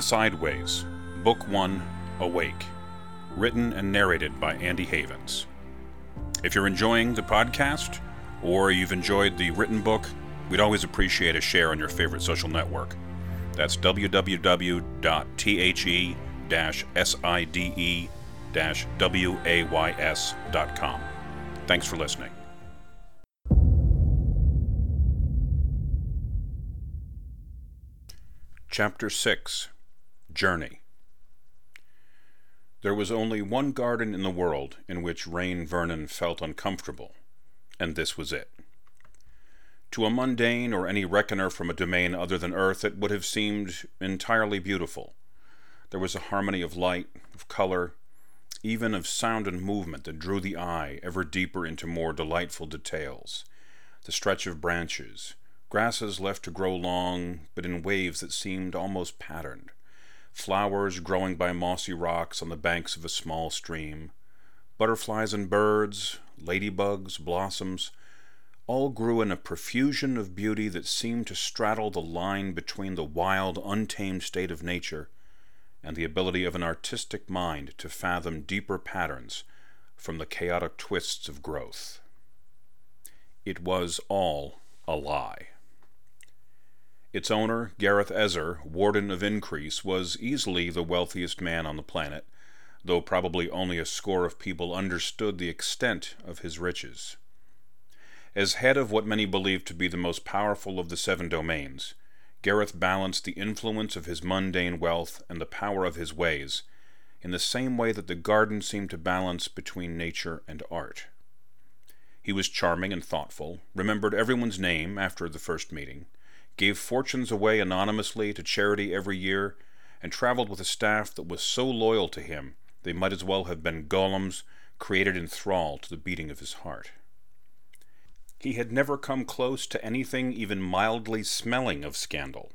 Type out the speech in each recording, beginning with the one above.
The Side Ways, Book 1 Awake, written and narrated by Andy Havens. If you're enjoying the podcast, or you've enjoyed the written book, we'd always appreciate a share on your favorite social network. That's www.the-side-ways.com. Thanks for listening. Chapter 6 Journey There was only one garden in the world in which Rain Vernon felt uncomfortable, and this was it. To a mundane or any reckoner from a domain other than Earth, it would have seemed entirely beautiful. There was a harmony of light, of color, even of sound and movement that drew the eye ever deeper into more delightful details. The stretch of branches, grasses left to grow long, but in waves that seemed almost patterned, flowers growing by mossy rocks on the banks of a small stream, butterflies and birds, ladybugs, blossoms, all grew in a profusion of beauty that seemed to straddle the line between the wild, untamed state of nature and the ability of an artistic mind to fathom deeper patterns from the chaotic twists of growth. It was all a lie. Its owner, Gareth Ezer, Warden of Increase, was easily the wealthiest man on the planet, though probably only a score of people understood the extent of his riches. As head of what many believed to be the most powerful of the seven domains, Gareth balanced the influence of his mundane wealth and the power of his ways, in the same way that the garden seemed to balance between nature and art. He was charming and thoughtful, remembered everyone's name after the first meeting, gave fortunes away anonymously to charity every year, and traveled with a staff that was so loyal to him they might as well have been golems created in thrall to the beating of his heart. He had never come close to anything even mildly smelling of scandal.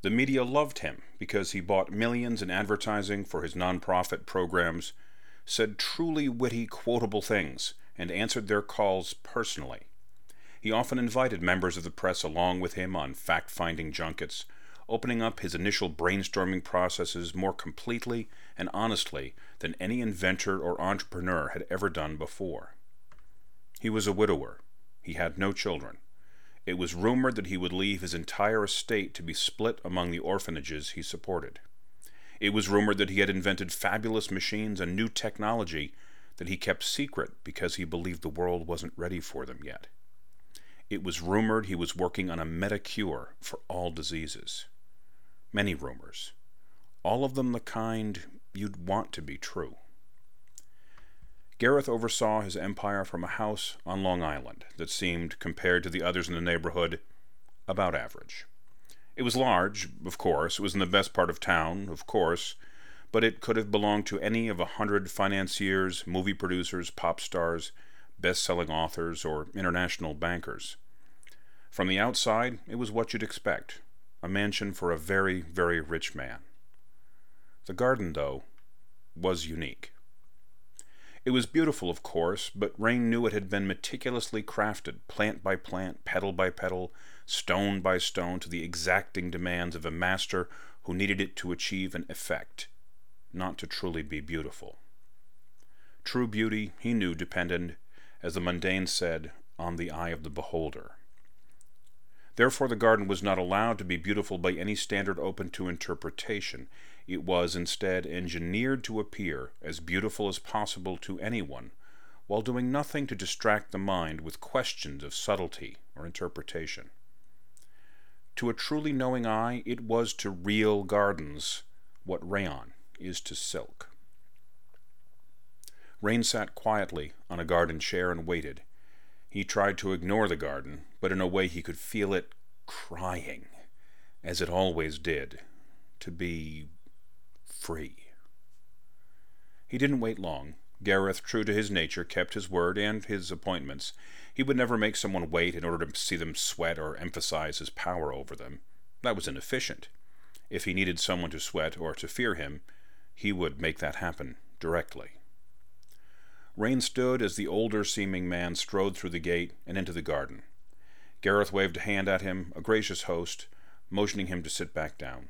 The media loved him because he bought millions in advertising for his nonprofit programs, said truly witty, quotable things, and answered their calls personally. He often invited members of the press along with him on fact finding junkets, opening up his initial brainstorming processes more completely and honestly than any inventor or entrepreneur had ever done before. He was a widower he had no children. It was rumored that he would leave his entire estate to be split among the orphanages he supported. It was rumored that he had invented fabulous machines and new technology that he kept secret because he believed the world wasn't ready for them yet. It was rumored he was working on a metacure for all diseases. Many rumors. All of them the kind you'd want to be true. Gareth oversaw his empire from a house on Long Island that seemed, compared to the others in the neighborhood, about average. It was large, of course, it was in the best part of town, of course, but it could have belonged to any of a hundred financiers, movie producers, pop stars, best selling authors, or international bankers. From the outside, it was what you'd expect a mansion for a very, very rich man. The garden, though, was unique. It was beautiful, of course, but Rain knew it had been meticulously crafted, plant by plant, petal by petal, stone by stone, to the exacting demands of a master who needed it to achieve an effect, not to truly be beautiful. True beauty, he knew, depended, as the mundane said, on the eye of the beholder. Therefore, the garden was not allowed to be beautiful by any standard open to interpretation. It was instead engineered to appear as beautiful as possible to anyone, while doing nothing to distract the mind with questions of subtlety or interpretation. To a truly knowing eye, it was to real gardens what rayon is to silk. Rain sat quietly on a garden chair and waited. He tried to ignore the garden, but in a way he could feel it crying, as it always did, to be free. He didn't wait long. Gareth, true to his nature, kept his word and his appointments. He would never make someone wait in order to see them sweat or emphasize his power over them. That was inefficient. If he needed someone to sweat or to fear him, he would make that happen directly. Rain stood as the older seeming man strode through the gate and into the garden. Gareth waved a hand at him, a gracious host, motioning him to sit back down.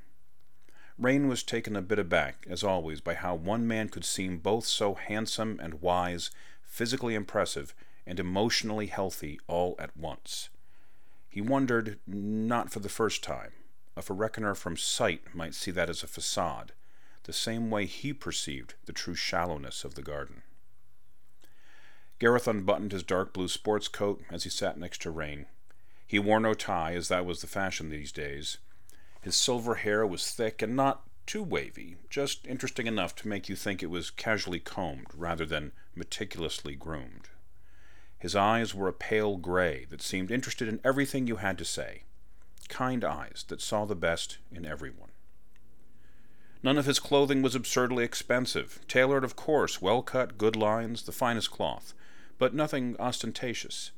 Rain was taken a bit aback, as always, by how one man could seem both so handsome and wise, physically impressive, and emotionally healthy all at once. He wondered, not for the first time, if a reckoner from sight might see that as a facade, the same way he perceived the true shallowness of the garden. Gareth unbuttoned his dark blue sports coat as he sat next to Rain. He wore no tie, as that was the fashion these days. His silver hair was thick and not too wavy, just interesting enough to make you think it was casually combed rather than meticulously groomed. His eyes were a pale gray that seemed interested in everything you had to say, kind eyes that saw the best in everyone. None of his clothing was absurdly expensive, tailored, of course, well cut, good lines, the finest cloth, but nothing ostentatious.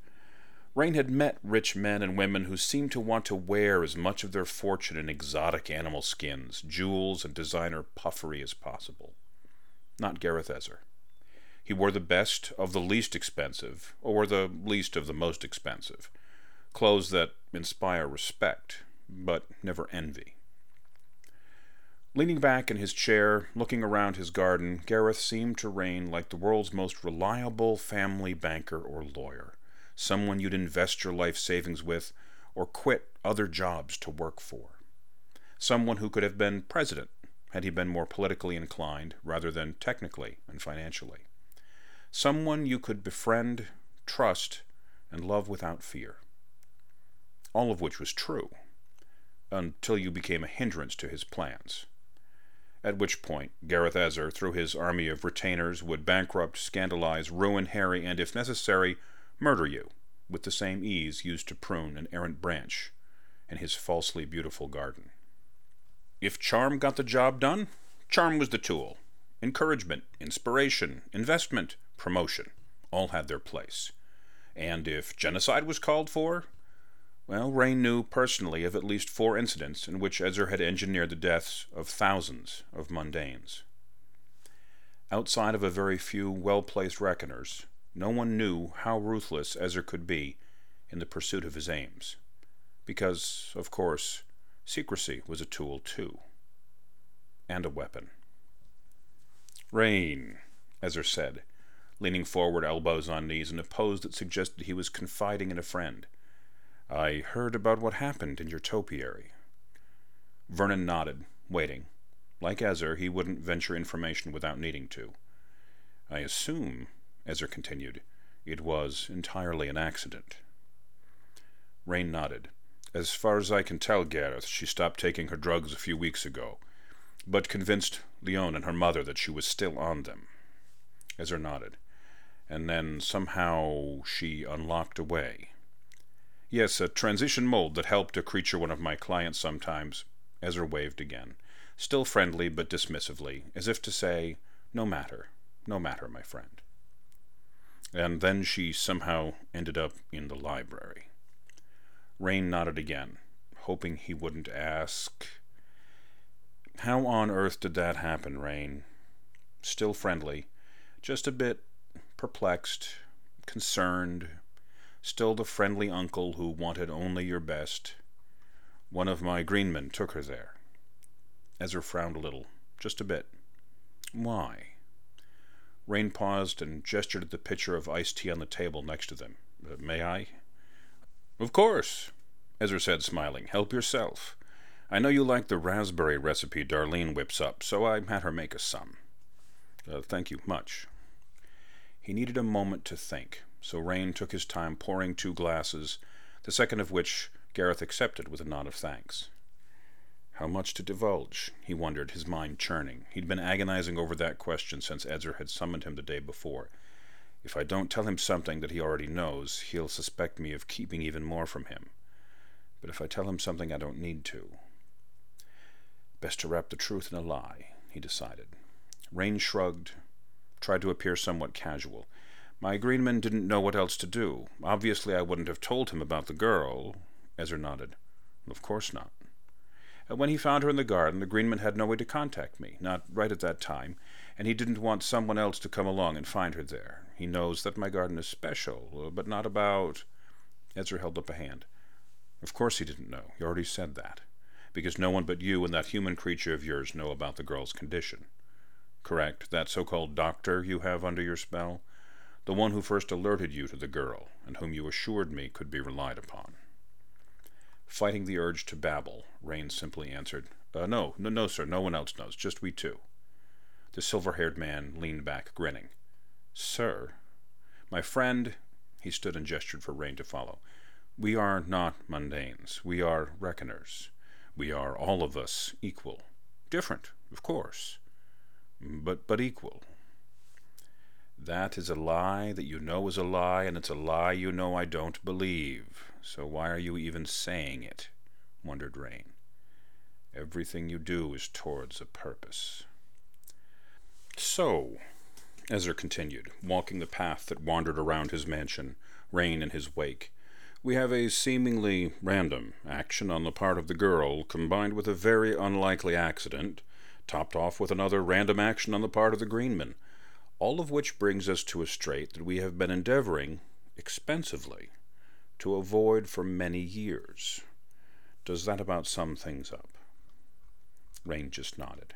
Rain had met rich men and women who seemed to want to wear as much of their fortune in exotic animal skins, jewels, and designer puffery as possible. Not Gareth Ezer. He wore the best of the least expensive, or the least of the most expensive, clothes that inspire respect, but never envy. Leaning back in his chair, looking around his garden, Gareth seemed to reign like the world's most reliable family banker or lawyer, someone you'd invest your life savings with or quit other jobs to work for. Someone who could have been president had he been more politically inclined rather than technically and financially. Someone you could befriend, trust, and love without fear. All of which was true, until you became a hindrance to his plans at which point Gareth Ezer, through his army of retainers, would bankrupt, scandalize, ruin Harry, and, if necessary, murder you, with the same ease used to prune an errant branch in his falsely beautiful garden. If charm got the job done, charm was the tool. Encouragement, inspiration, investment, promotion all had their place. And if genocide was called for, well, Rain knew personally of at least four incidents in which Ezer had engineered the deaths of thousands of mundanes. Outside of a very few well placed reckoners, no one knew how ruthless Ezer could be in the pursuit of his aims. Because, of course, secrecy was a tool too. And a weapon. Rain, Ezer said, leaning forward, elbows on knees, in a pose that suggested he was confiding in a friend. I heard about what happened in your topiary. Vernon nodded, waiting. Like Ezer, he wouldn't venture information without needing to. I assume, Ezer continued, it was entirely an accident. Rain nodded. As far as I can tell, Gareth, she stopped taking her drugs a few weeks ago, but convinced Leon and her mother that she was still on them. Ezer nodded. And then somehow she unlocked away. Yes, a transition mold that helped a creature one of my clients sometimes. Ezer waved again, still friendly but dismissively, as if to say, No matter, no matter, my friend. And then she somehow ended up in the library. Rain nodded again, hoping he wouldn't ask. How on earth did that happen, Rain? Still friendly, just a bit perplexed, concerned, still the friendly uncle who wanted only your best. One of my greenmen took her there. Ezer frowned a little, just a bit. Why? Rain paused and gestured at the pitcher of iced tea on the table next to them. Uh, may I? Of course, Ezer said, smiling. Help yourself. I know you like the raspberry recipe Darlene whips up, so I had her make us some. Uh, thank you much. He needed a moment to think so Rain took his time pouring two glasses, the second of which Gareth accepted with a nod of thanks. How much to divulge? he wondered, his mind churning. He'd been agonizing over that question since Ezer had summoned him the day before. If I don't tell him something that he already knows, he'll suspect me of keeping even more from him. But if I tell him something I don't need to. Best to wrap the truth in a lie, he decided. Rain shrugged, tried to appear somewhat casual. My green greenman didn't know what else to do. Obviously, I wouldn't have told him about the girl. Ezer nodded. Of course not. And When he found her in the garden, the greenman had no way to contact me, not right at that time, and he didn't want someone else to come along and find her there. He knows that my garden is special, uh, but not about. Ezer held up a hand. Of course he didn't know. He already said that. because no one but you and that human creature of yours know about the girl's condition. Correct, that so called doctor you have under your spell? The one who first alerted you to the girl, and whom you assured me could be relied upon. Fighting the urge to babble, Rain simply answered, uh, No, no, no, sir, no one else knows, just we two. The silver haired man leaned back, grinning. Sir, my friend, he stood and gestured for Rain to follow. We are not mundanes. We are reckoners. We are all of us equal. Different, of course, but but equal. That is a lie that you know is a lie, and it's a lie you know I don't believe. So why are you even saying it? wondered Rain. Everything you do is towards a purpose. So, Ezer continued, walking the path that wandered around his mansion, Rain in his wake, we have a seemingly random action on the part of the girl, combined with a very unlikely accident, topped off with another random action on the part of the greenman, all of which brings us to a strait that we have been endeavoring, expensively, to avoid for many years. Does that about sum things up? Rain just nodded.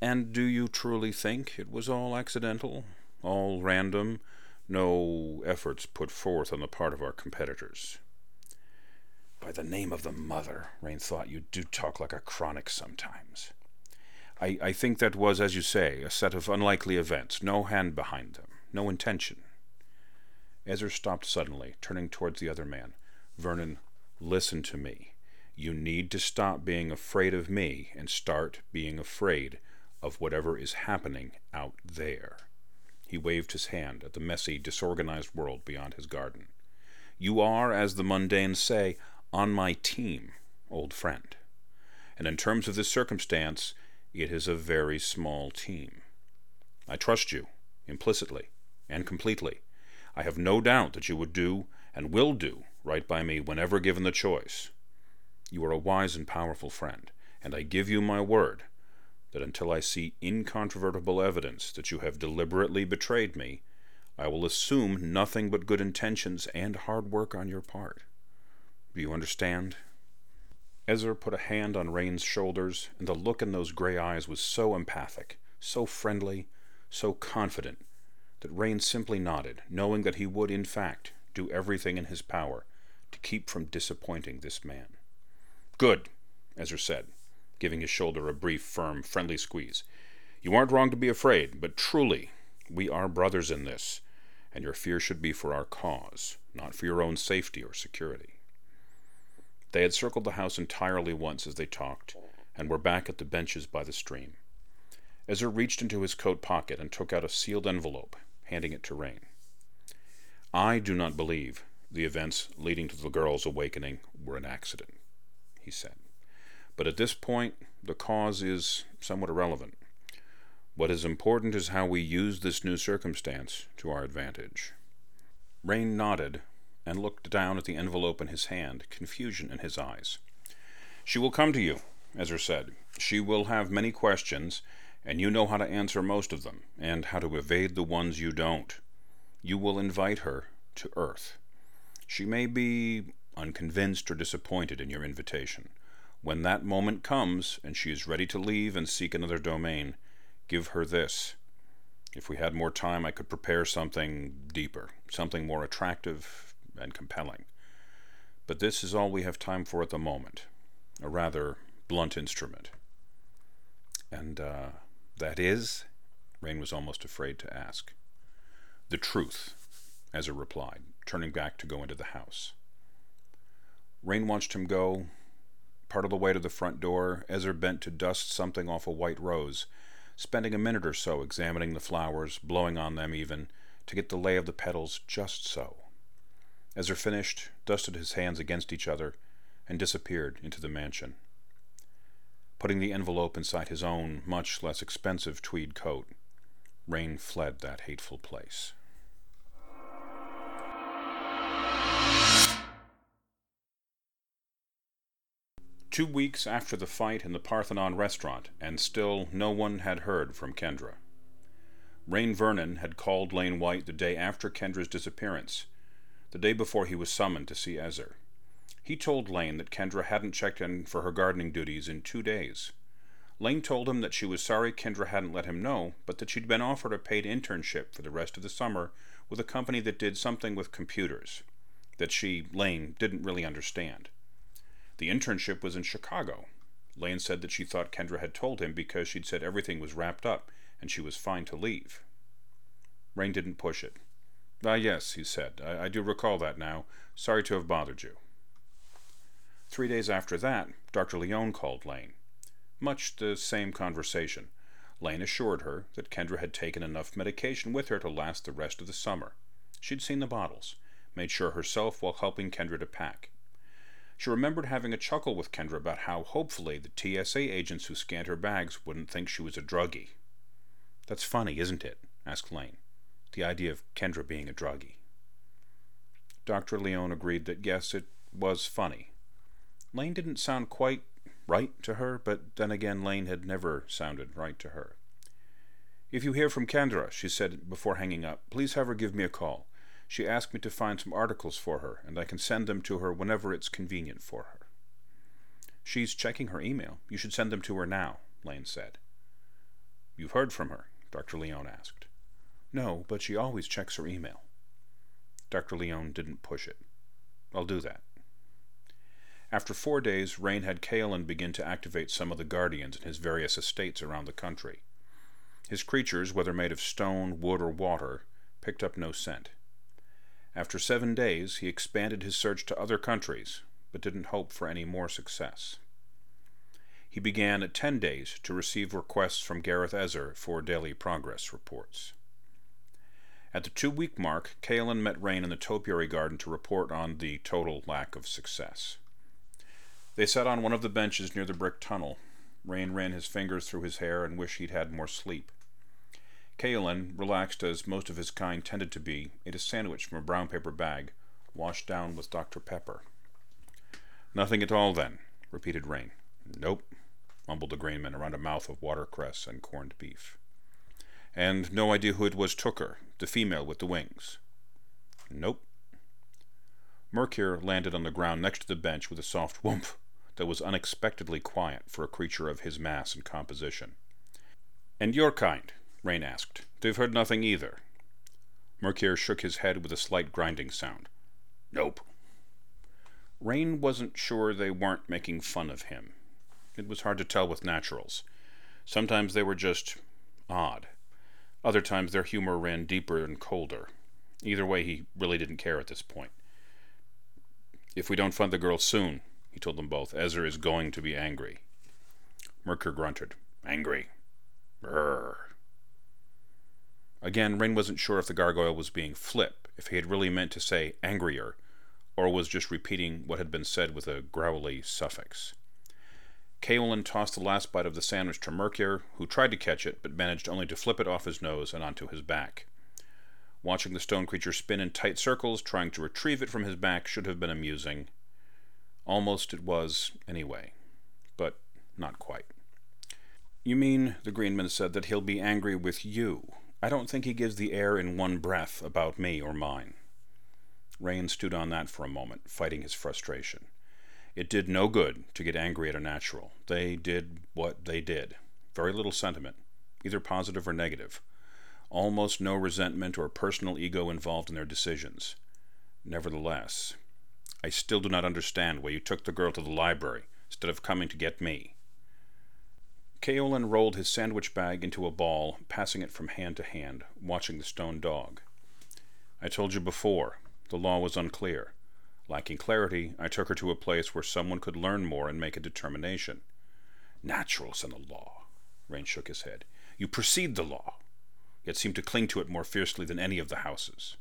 And do you truly think it was all accidental, all random, no efforts put forth on the part of our competitors? By the name of the mother, Rain thought, you do talk like a chronic sometimes. I, I think that was, as you say, a set of unlikely events, no hand behind them, no intention. Ezer stopped suddenly, turning towards the other man. Vernon, listen to me. You need to stop being afraid of me and start being afraid of whatever is happening out there. He waved his hand at the messy, disorganized world beyond his garden. You are, as the mundanes say, on my team, old friend. And in terms of this circumstance, it is a very small team. I trust you, implicitly and completely. I have no doubt that you would do and will do right by me whenever given the choice. You are a wise and powerful friend, and I give you my word that until I see incontrovertible evidence that you have deliberately betrayed me, I will assume nothing but good intentions and hard work on your part. Do you understand? Ezer put a hand on Rain's shoulders, and the look in those gray eyes was so empathic, so friendly, so confident, that Rain simply nodded, knowing that he would, in fact, do everything in his power to keep from disappointing this man. Good, Ezer said giving his shoulder a brief, firm, friendly squeeze. You aren't wrong to be afraid, but truly, we are brothers in this, and your fear should be for our cause, not for your own safety or security. They had circled the house entirely once as they talked, and were back at the benches by the stream. Ezer reached into his coat pocket and took out a sealed envelope, handing it to Rain. I do not believe the events leading to the girl's awakening were an accident, he said. But at this point, the cause is somewhat irrelevant. What is important is how we use this new circumstance to our advantage. Rain nodded and looked down at the envelope in his hand, confusion in his eyes. She will come to you, Ezer said. She will have many questions, and you know how to answer most of them, and how to evade the ones you don't. You will invite her to Earth. She may be unconvinced or disappointed in your invitation. When that moment comes and she is ready to leave and seek another domain, give her this. If we had more time, I could prepare something deeper, something more attractive and compelling. But this is all we have time for at the moment a rather blunt instrument. And uh, that is? Rain was almost afraid to ask. The truth, Ezer replied, turning back to go into the house. Rain watched him go, Part of the way to the front door, Ezer bent to dust something off a white rose, spending a minute or so examining the flowers, blowing on them even, to get the lay of the petals just so. Ezer finished, dusted his hands against each other, and disappeared into the mansion. Putting the envelope inside his own, much less expensive tweed coat, Rain fled that hateful place. Two weeks after the fight in the Parthenon restaurant, and still no one had heard from Kendra. Rain Vernon had called Lane White the day after Kendra's disappearance, the day before he was summoned to see Ezer. He He told Lane that Kendra hadn't checked in for her gardening duties in two days. Lane told him that she was sorry Kendra hadn't let him know, but that she'd been offered a paid internship for the rest of the summer with a company that did something with computers that she, Lane, didn't really understand. The internship was in Chicago. Lane said that she thought Kendra had told him because she'd said everything was wrapped up and she was fine to leave. Rain didn't push it. Ah, yes, he said. I, I do recall that now. Sorry to have bothered you. Three days after that, Dr. Leone called Lane. Much the same conversation. Lane assured her that Kendra had taken enough medication with her to last the rest of the summer. She'd seen the bottles, made sure herself while helping Kendra to pack. She remembered having a chuckle with Kendra about how hopefully the TSA agents who scanned her bags wouldn't think she was a druggie. That's funny, isn't it? asked Lane. The idea of Kendra being a druggie. Dr. Leone agreed that yes, it was funny. Lane didn't sound quite right to her, but then again, Lane had never sounded right to her. If you hear from Kendra, she said before hanging up, please have her give me a call. She asked me to find some articles for her, and I can send them to her whenever it's convenient for her. She's checking her email. You should send them to her now, Lane said. You've heard from her? Dr. Leone asked. No, but she always checks her email. Dr. Leone didn't push it. I'll do that. After four days, Rain had Kaelin begin to activate some of the guardians in his various estates around the country. His creatures, whether made of stone, wood, or water, picked up no scent. After seven days, he expanded his search to other countries, but didn't hope for any more success. He began at ten days to receive requests from Gareth Ezer for daily progress reports. At the two week mark, Kaelin met Rain in the topiary garden to report on the total lack of success. They sat on one of the benches near the brick tunnel. Rain ran his fingers through his hair and wished he'd had more sleep. Kaelin, relaxed as most of his kind tended to be, ate a sandwich from a brown paper bag, washed down with Dr. Pepper. Nothing at all, then, repeated Rain. Nope, mumbled the greenman around a mouth of watercress and corned beef. And no idea who it was took her, the female with the wings. Nope. Mercure landed on the ground next to the bench with a soft whoomp that was unexpectedly quiet for a creature of his mass and composition. And your kind? Rain asked. They've heard nothing either. Mercure shook his head with a slight grinding sound. Nope. Rain wasn't sure they weren't making fun of him. It was hard to tell with naturals. Sometimes they were just odd. Other times their humor ran deeper and colder. Either way, he really didn't care at this point. If we don't find the girl soon, he told them both. Ezer is going to be angry. Mercure grunted. Angry. Brrr. Again, Rain wasn't sure if the gargoyle was being flip, if he had really meant to say angrier, or was just repeating what had been said with a growly suffix. Kaelin tossed the last bite of the sandwich to Mercure, who tried to catch it, but managed only to flip it off his nose and onto his back. Watching the stone creature spin in tight circles, trying to retrieve it from his back, should have been amusing. Almost it was, anyway. But not quite. You mean, the Greenman said, that he'll be angry with you? I don't think he gives the air in one breath about me or mine. Rain stood on that for a moment, fighting his frustration. It did no good to get angry at a natural. They did what they did. Very little sentiment, either positive or negative. Almost no resentment or personal ego involved in their decisions. Nevertheless, I still do not understand why you took the girl to the library instead of coming to get me. Kaelin rolled his sandwich bag into a ball, passing it from hand to hand, watching the stone dog. I told you before, the law was unclear. Lacking clarity, I took her to a place where someone could learn more and make a determination. Naturals and the law. Rain shook his head. You precede the law, yet seem to cling to it more fiercely than any of the houses.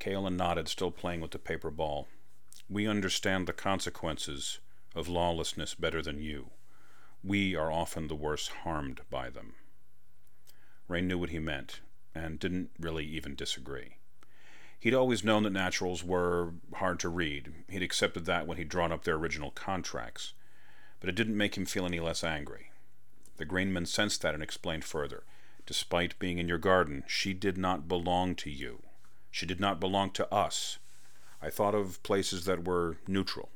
Kaelin nodded, still playing with the paper ball. We understand the consequences of lawlessness better than you we are often the worst harmed by them. Rain knew what he meant, and didn't really even disagree. He'd always known that naturals were hard to read. He'd accepted that when he'd drawn up their original contracts. But it didn't make him feel any less angry. The greenman sensed that and explained further. Despite being in your garden, she did not belong to you. She did not belong to us. I thought of places that were neutral,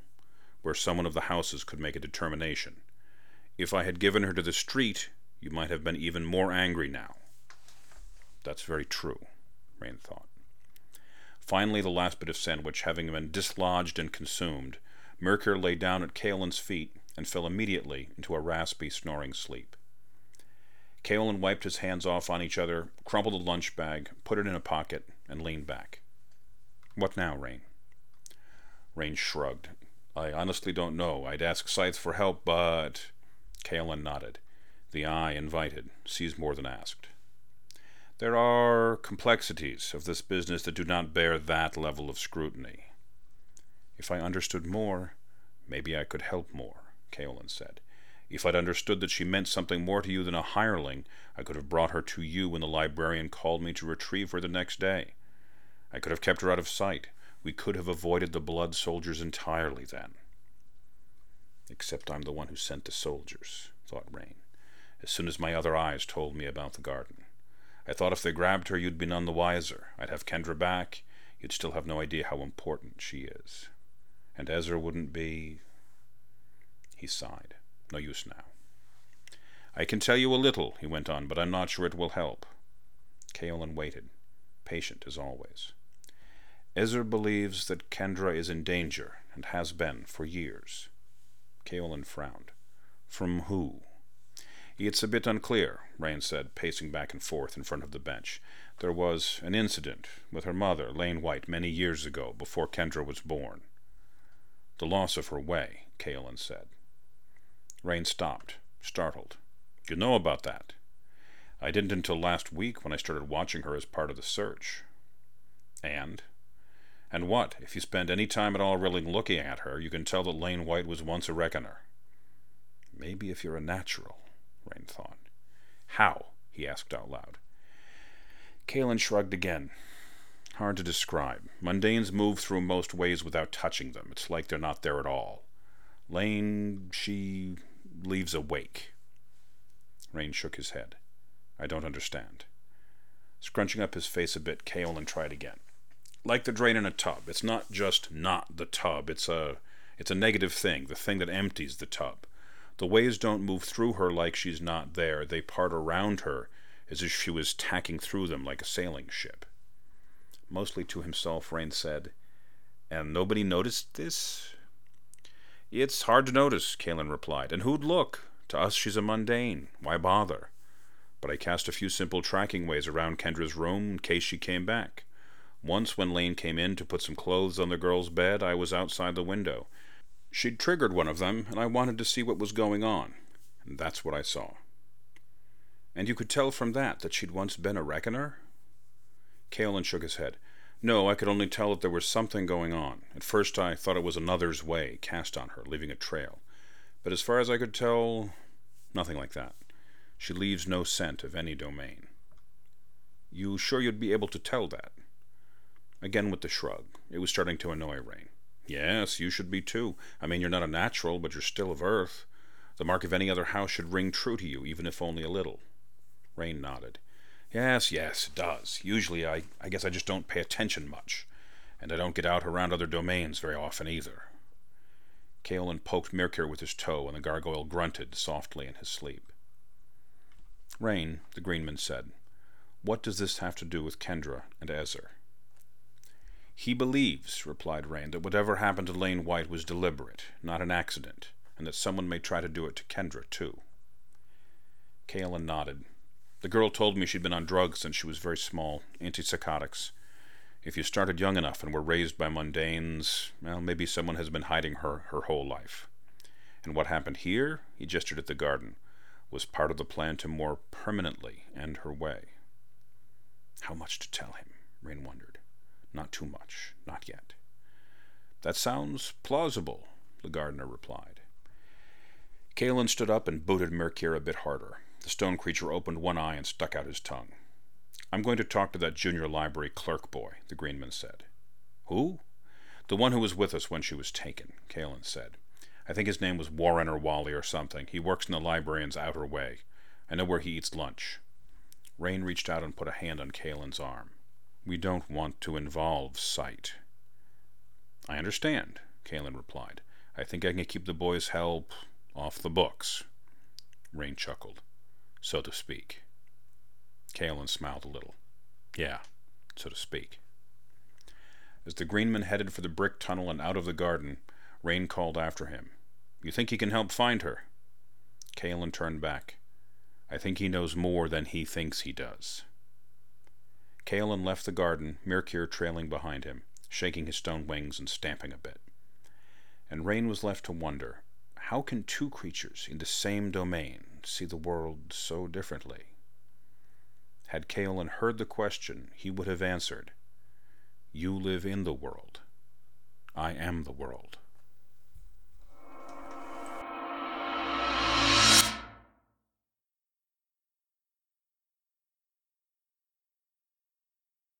where someone of the houses could make a determination. If I had given her to the street, you might have been even more angry now. That's very true, Rain thought. Finally, the last bit of sandwich having been dislodged and consumed, Mercure lay down at Kaelin's feet and fell immediately into a raspy, snoring sleep. Kaelin wiped his hands off on each other, crumpled the lunch bag, put it in a pocket, and leaned back. What now, Rain? Rain shrugged. I honestly don't know. I'd ask Sight for help, but. Kaelin nodded. The eye invited, sees more than asked. There are complexities of this business that do not bear that level of scrutiny. If I understood more, maybe I could help more, Kaelin said. If I'd understood that she meant something more to you than a hireling, I could have brought her to you when the librarian called me to retrieve her the next day. I could have kept her out of sight. We could have avoided the blood soldiers entirely then. Except I'm the one who sent the soldiers, thought Rain as soon as my other eyes told me about the garden. I thought if they grabbed her, you'd be none the wiser. I'd have Kendra back. You'd still have no idea how important she is. And Ezer wouldn't be. He sighed. No use now. I can tell you a little, he went on, but I'm not sure it will help. Kaelin waited, patient as always. Ezer believes that Kendra is in danger, and has been for years. Kaelin frowned. From who? It's a bit unclear, Rain said, pacing back and forth in front of the bench. There was an incident with her mother, Lane White, many years ago, before Kendra was born. The loss of her way, Kaelin said. Rain stopped, startled. You know about that? I didn't until last week when I started watching her as part of the search. And? And what? If you spend any time at all really looking at her, you can tell that Lane White was once a reckoner. Maybe if you're a natural. Rain thought. How? he asked out loud. Kaelin shrugged again. Hard to describe. Mundanes move through most ways without touching them. It's like they're not there at all. Lane, she leaves a wake. Rain shook his head. I don't understand. Scrunching up his face a bit, Kaelin tried again. Like the drain in a tub. It's not just not the tub. It's a it's a negative thing, the thing that empties the tub. The waves don't move through her like she's not there. They part around her as if she was tacking through them like a sailing ship. Mostly to himself, Rain said, And nobody noticed this? It's hard to notice, Kaelin replied. And who'd look? To us, she's a mundane. Why bother? But I cast a few simple tracking ways around Kendra's room in case she came back. Once, when Lane came in to put some clothes on the girl's bed, I was outside the window. She'd triggered one of them, and I wanted to see what was going on. And that's what I saw. And you could tell from that that she'd once been a reckoner? Kaelin shook his head. No, I could only tell that there was something going on. At first I thought it was another's way cast on her, leaving a trail. But as far as I could tell, nothing like that. She leaves no scent of any domain. You sure you'd be able to tell that? Again with the shrug. It was starting to annoy Rain. Yes, you should be too. I mean, you're not a natural, but you're still of Earth. The mark of any other house should ring true to you, even if only a little. Rain nodded. Yes, yes, it does. Usually, I, I guess I just don't pay attention much. And I don't get out around other domains very often either. Kaelin poked Mercure with his toe, and the gargoyle grunted softly in his sleep. Rain, the Greenman said, what does this have to do with Kendra and Ezer? He believes, replied Rain, that whatever happened to Lane White was deliberate, not an accident, and that someone may try to do it to Kendra, too. Kaelin nodded. The girl told me she'd been on drugs since she was very small, antipsychotics. If you started young enough and were raised by mundanes, well, maybe someone has been hiding her her whole life. And what happened here, he gestured at the garden, was part of the plan to more permanently end her way. How much to tell him? Rain wondered. Not too much, not yet. That sounds plausible, the gardener replied. Kaelin stood up and booted Mercure a bit harder. The stone creature opened one eye and stuck out his tongue. I'm going to talk to that junior library clerk boy, the Greenman said. Who? The one who was with us when she was taken, Kaelin said. I think his name was Warren or Wally or something. He works in the librarian's outer way. I know where he eats lunch. Rain reached out and put a hand on Kaelin's arm. We don't want to involve sight. I understand, Kaelin replied. I think I can keep the boy's help off the books. Rain chuckled. So to speak. Kaelin smiled a little. Yeah, so to speak. As the Greenman headed for the brick tunnel and out of the garden, Rain called after him. You think he can help find her? Kaelin turned back. I think he knows more than he thinks he does. Kaelin left the garden, Mercure trailing behind him, shaking his stone wings and stamping a bit. And Rain was left to wonder how can two creatures in the same domain see the world so differently? Had Kaelin heard the question, he would have answered, You live in the world. I am the world.